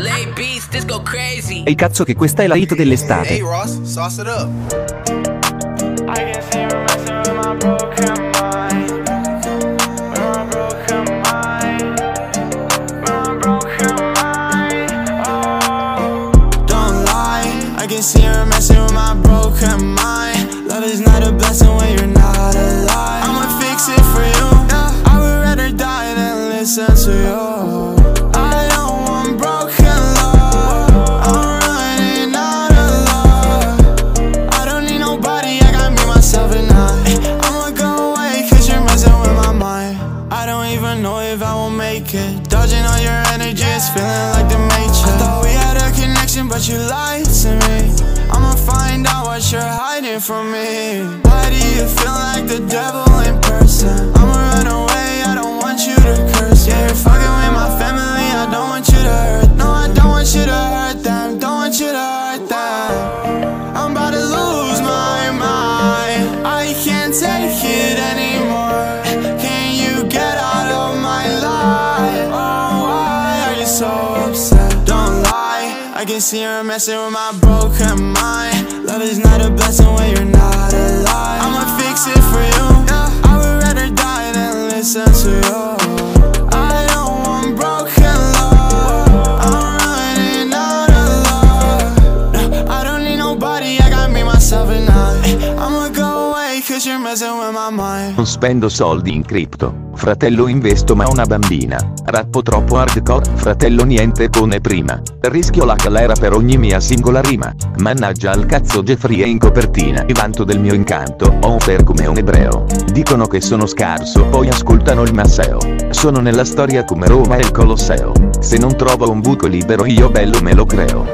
Lay beats, this go crazy. E cazzo che questa è la hit dell'estate. Hey Ross, sauce it up. I can see her messing with my broken mind. With my broken mind. With my broken mind. Oh. Don't lie, I can see her messing with my broken mind. Love is not a blessing when you're not alive. It. Dodging all your energy, it's feeling like the matrix. I thought we had a connection, but you lied to me. I'ma find out what you're hiding from me. Why do you feel like the devil so upset? Don't lie, I can see her messing with my broken mind. Love is not a blessing when you're not Non spendo soldi in cripto. Fratello investo ma una bambina. Rappo troppo hardcore, fratello niente come prima. Rischio la galera per ogni mia singola rima. Mannaggia al cazzo Jeffrey è in copertina. Mi vanto del mio incanto, ho un per come un ebreo. Dicono che sono scarso, poi ascoltano il Masseo. Sono nella storia come Roma e il Colosseo. Se non trovo un buco libero io bello me lo creo.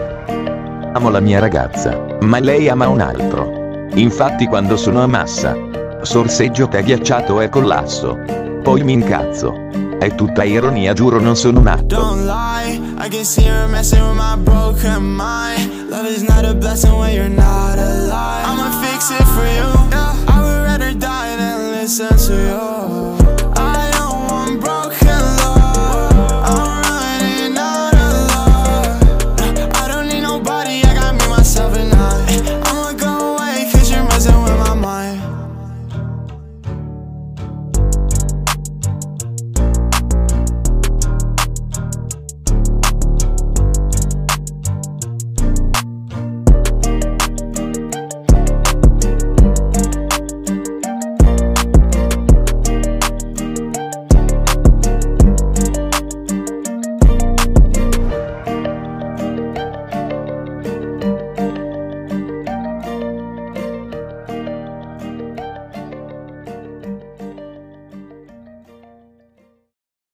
Amo la mia ragazza, ma lei ama un altro. Infatti quando sono a massa, sorseggio che ghiacciato e collasso. Poi mi incazzo. È tutta ironia, giuro non sono matto. Don't lie, I can see her messing with my broken mind. Love is not a blessing when you're not alive. I'ma fix it for you. I would rather die than listen to you.